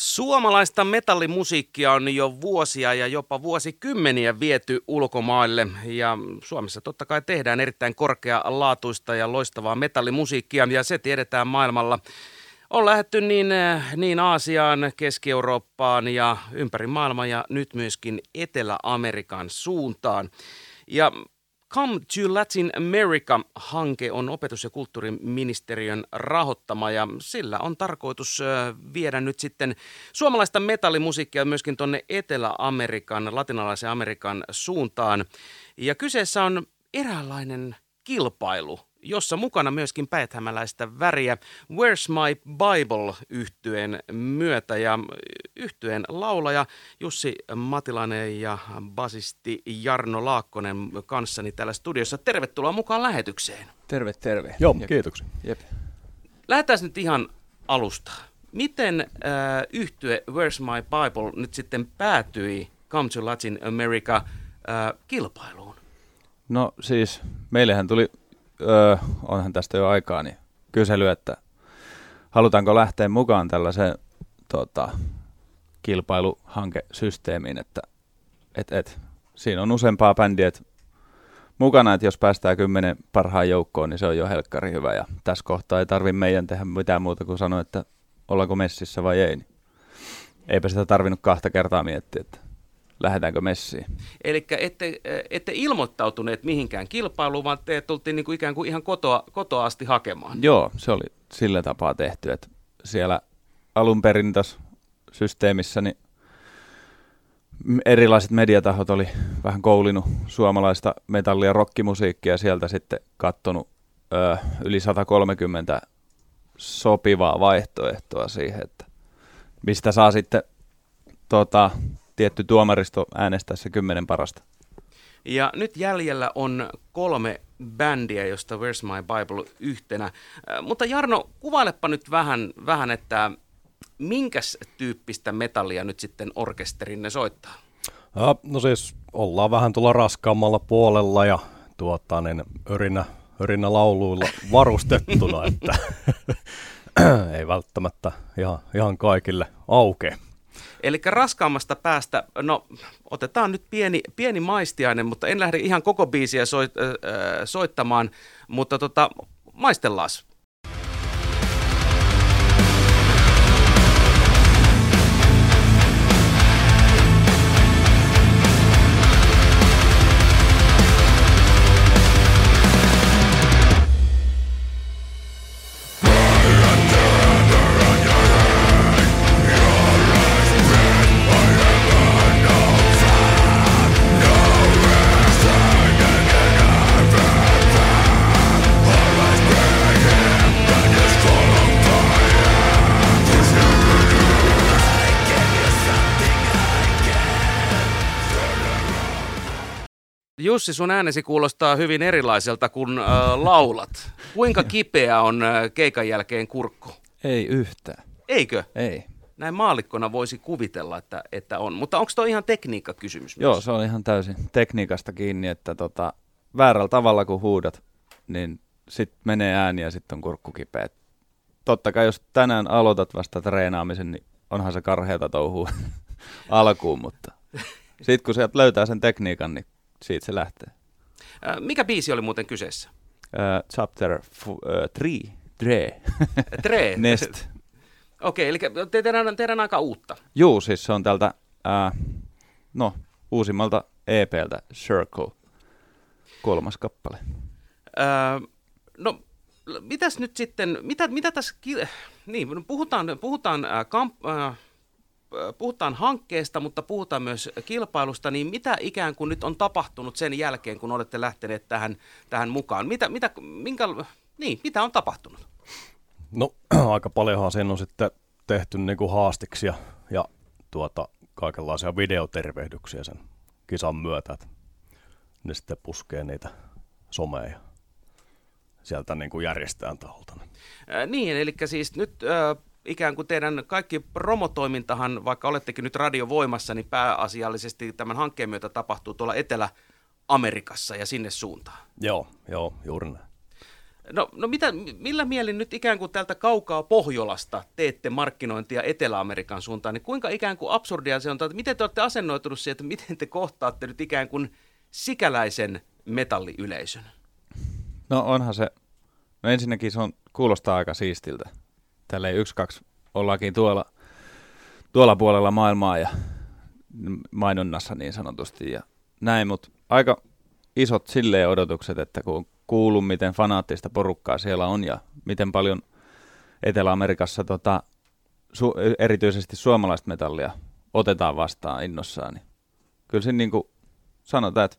Suomalaista metallimusiikkia on jo vuosia ja jopa vuosikymmeniä viety ulkomaille ja Suomessa totta kai tehdään erittäin korkealaatuista ja loistavaa metallimusiikkia ja se tiedetään maailmalla. On lähetty niin, niin Aasiaan, Keski-Eurooppaan ja ympäri maailmaa ja nyt myöskin Etelä-Amerikan suuntaan. Ja Come to Latin America-hanke on opetus- ja kulttuuriministeriön rahoittama ja sillä on tarkoitus viedä nyt sitten suomalaista metallimusiikkia myöskin tuonne Etelä-Amerikan, latinalaisen Amerikan suuntaan. Ja kyseessä on eräänlainen kilpailu, jossa mukana myöskin päethämäläistä väriä Where's My Bible yhtyeen myötä ja yhtyeen laulaja Jussi Matilainen ja basisti Jarno Laakkonen kanssani täällä studiossa. Tervetuloa mukaan lähetykseen. Terve, terve. Joo, Jep. kiitoksia. Jep. Lähdetään nyt ihan alusta. Miten äh, yhtye Where's My Bible nyt sitten päätyi Come to Latin America äh, kilpailuun? No siis, meillähän tuli öö, onhan tästä jo aikaa, niin kysely, että halutaanko lähteä mukaan tällaiseen tota, kilpailuhankesysteemiin, että et, et, siinä on useampaa bändiä mukana, että jos päästään kymmenen parhaan joukkoon, niin se on jo helkkari hyvä. Ja tässä kohtaa ei tarvi meidän tehdä mitään muuta kuin sanoa, että ollaanko messissä vai ei. Niin eipä sitä tarvinnut kahta kertaa miettiä, että lähdetäänkö messiin. Eli ette, ette ilmoittautuneet mihinkään kilpailuun, vaan te tultiin niin kuin ikään kuin ihan kotoa, kotoa asti hakemaan. Joo, se oli sillä tapaa tehty, että siellä alun perin tässä systeemissä niin erilaiset mediatahot oli vähän koulinut suomalaista metalli- ja rockimusiikkia sieltä sitten kattonut ö, yli 130 sopivaa vaihtoehtoa siihen, että mistä saa sitten tota, tietty tuomaristo äänestää se kymmenen parasta. Ja nyt jäljellä on kolme bändiä, josta Where's My Bible yhtenä. Äh, mutta Jarno, kuvailepa nyt vähän, vähän että minkäs tyyppistä metallia nyt sitten orkesterinne soittaa? Ja, no siis ollaan vähän tuolla raskaammalla puolella ja tuota, niin örinä, örinä lauluilla varustettuna, että ei välttämättä ihan, ihan kaikille aukea. Eli raskaammasta päästä, no otetaan nyt pieni, pieni maistiainen, mutta en lähde ihan koko biisiä soit, äh, soittamaan, mutta tota, maistellaan. Jussi, sun äänesi kuulostaa hyvin erilaiselta kuin äh, laulat. Kuinka kipeä on äh, keikan jälkeen kurkku? Ei yhtään. Eikö? Ei. Näin maalikkona voisi kuvitella, että, että on. Mutta onko tuo ihan tekniikkakysymys myös? Joo, se on ihan täysin tekniikasta kiinni, että tota, väärällä tavalla kun huudat, niin sitten menee ääni ja sitten on kurkku kipeä. Totta kai jos tänään aloitat vasta treenaamisen, niin onhan se karheata touhua alkuun, mutta sitten kun sieltä löytää sen tekniikan, niin siitä se lähtee. Mikä biisi oli muuten kyseessä? Uh, chapter 3, uh, Dre. Dre? Nest. Okei, okay, eli te tehdään, tehdään aika uutta. Juu, siis se on tältä, uh, no, uusimmalta EPltä Circle, kolmas kappale. Uh, no, mitäs nyt sitten, mitä, mitä tässä, niin, puhutaan, puhutaan uh, kamp, uh, puhutaan hankkeesta, mutta puhutaan myös kilpailusta, niin mitä ikään kuin nyt on tapahtunut sen jälkeen, kun olette lähteneet tähän, tähän mukaan? Mitä, mitä, minkä, niin, mitä on tapahtunut? No aika paljonhan sen on sitten tehty niin kuin haastiksi ja, ja tuota, kaikenlaisia videotervehdyksiä sen kisan myötä, että ne sitten puskee niitä someja sieltä niin kuin järjestäjän taholta. Ää, niin, eli siis nyt ää, ikään kuin teidän kaikki promotoimintahan, vaikka olettekin nyt radiovoimassa, niin pääasiallisesti tämän hankkeen myötä tapahtuu tuolla Etelä-Amerikassa ja sinne suuntaan. Joo, joo, juuri näin. No, no mitä, millä mielin nyt ikään kuin täältä kaukaa Pohjolasta teette markkinointia Etelä-Amerikan suuntaan, niin kuinka ikään kuin absurdia se on, että miten te olette asennoitunut siihen, että miten te kohtaatte nyt ikään kuin sikäläisen metalliyleisön? No onhan se, no ensinnäkin se on, kuulostaa aika siistiltä. Tälleen yksi, kaksi ollaankin tuolla, tuolla puolella maailmaa ja mainonnassa niin sanotusti ja näin, mutta aika isot silleen odotukset, että kun kuullut, miten fanaattista porukkaa siellä on ja miten paljon Etelä-Amerikassa tota, su- erityisesti suomalaista metallia otetaan vastaan innossaan, niin kyllä siinä niin kuin sanotaan, että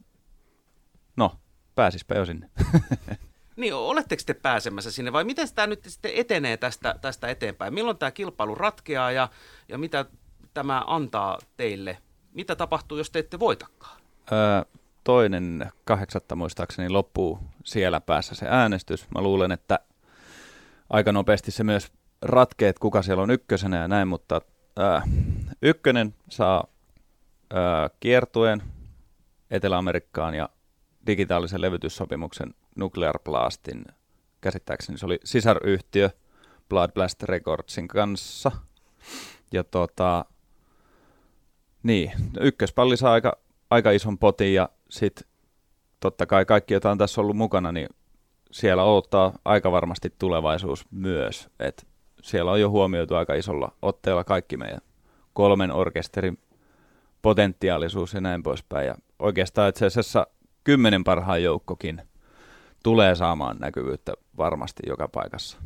no, pääsispä jo sinne. Niin, oletteko te pääsemässä sinne vai miten tämä nyt sitten etenee tästä, tästä eteenpäin? Milloin tämä kilpailu ratkeaa ja, ja mitä tämä antaa teille? Mitä tapahtuu, jos te ette voitakaan? Öö, toinen kahdeksatta muistaakseni loppuu siellä päässä se äänestys. Mä luulen, että aika nopeasti se myös ratkeet, kuka siellä on ykkösenä ja näin, mutta ää, ykkönen saa ää, kiertueen Etelä-Amerikkaan ja digitaalisen levytyssopimuksen Nuclear Blastin, käsittääkseni se oli sisaryhtiö Blood Blast Recordsin kanssa. Ja tota, niin, ykköspalli saa aika, aika ison potin ja sitten totta kai kaikki, joita on tässä ollut mukana, niin siellä odottaa aika varmasti tulevaisuus myös. Et siellä on jo huomioitu aika isolla otteella kaikki meidän kolmen orkesterin potentiaalisuus ja näin poispäin. Ja oikeastaan itse asiassa kymmenen parhaan joukkokin tulee saamaan näkyvyyttä varmasti joka paikassa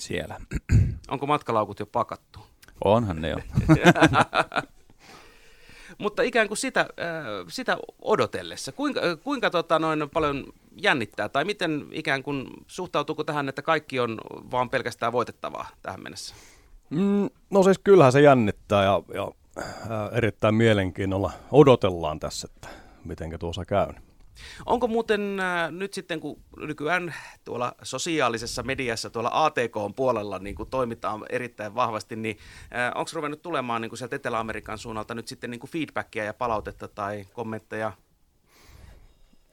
siellä. Onko matkalaukut jo pakattu? Onhan ne jo. Mutta ikään kuin sitä, äh, sitä odotellessa, kuinka, kuinka tota, noin paljon jännittää, tai miten ikään kuin suhtautuuko tähän, että kaikki on vaan pelkästään voitettavaa tähän mennessä? Mm, no siis kyllähän se jännittää ja, ja äh, erittäin mielenkiinnolla odotellaan tässä, että miten tuossa käy. Onko muuten äh, nyt sitten, kun nykyään tuolla sosiaalisessa mediassa, tuolla ATK-puolella niin kuin toimitaan erittäin vahvasti, niin äh, onko ruvennut tulemaan niin kuin sieltä Etelä-Amerikan suunnalta nyt sitten niin kuin feedbackia ja palautetta tai kommentteja?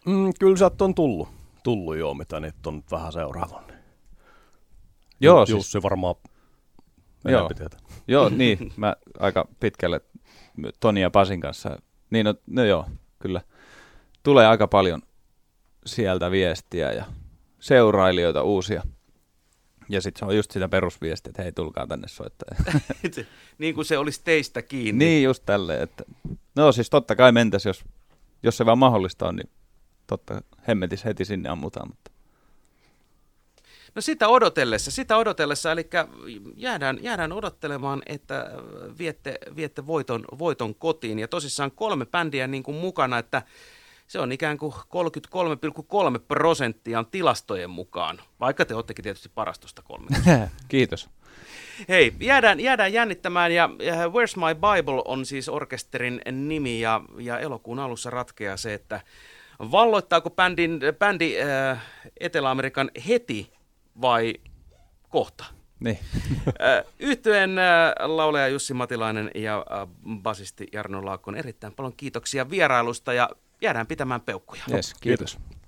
Mm, kyllä sieltä on tullut, tullut jo, mitä niitä on nyt vähän seuraavun. Joo, Jussi siis, varmaan Joo. joo, niin, mä aika pitkälle Toni ja Pasin kanssa. Niin, no, no joo, kyllä. Tulee aika paljon sieltä viestiä ja seurailijoita uusia. Ja sitten se on just sitä perusviestiä, että hei, tulkaa tänne soittaa. niin kuin se olisi teistä kiinni. niin, just tälleen. Että... No siis totta kai mentäisi, jos, jos se vaan mahdollista on, niin totta hemmetis heti sinne ammutaan. Mutta... No sitä odotellessa, sitä odotellessa, eli jäädään, jäädään odottelemaan, että viette, viette voiton, voiton kotiin. Ja tosissaan kolme bändiä niin kuin mukana, että se on ikään kuin 33,3 prosenttia on tilastojen mukaan, vaikka te olettekin tietysti parastosta kolme. Kiitos. Hei, jäädään, jäädään jännittämään ja, ja Where's My Bible on siis orkesterin nimi ja, ja elokuun alussa ratkeaa se, että valloittaako bändin, bändi äh, Etelä-Amerikan heti vai kohta? Niin. Yhtyeen lauleja Jussi Matilainen ja basisti Jarno Laakkonen erittäin paljon kiitoksia vierailusta ja jäädään pitämään peukkuja. Yes, kiitos. kiitos.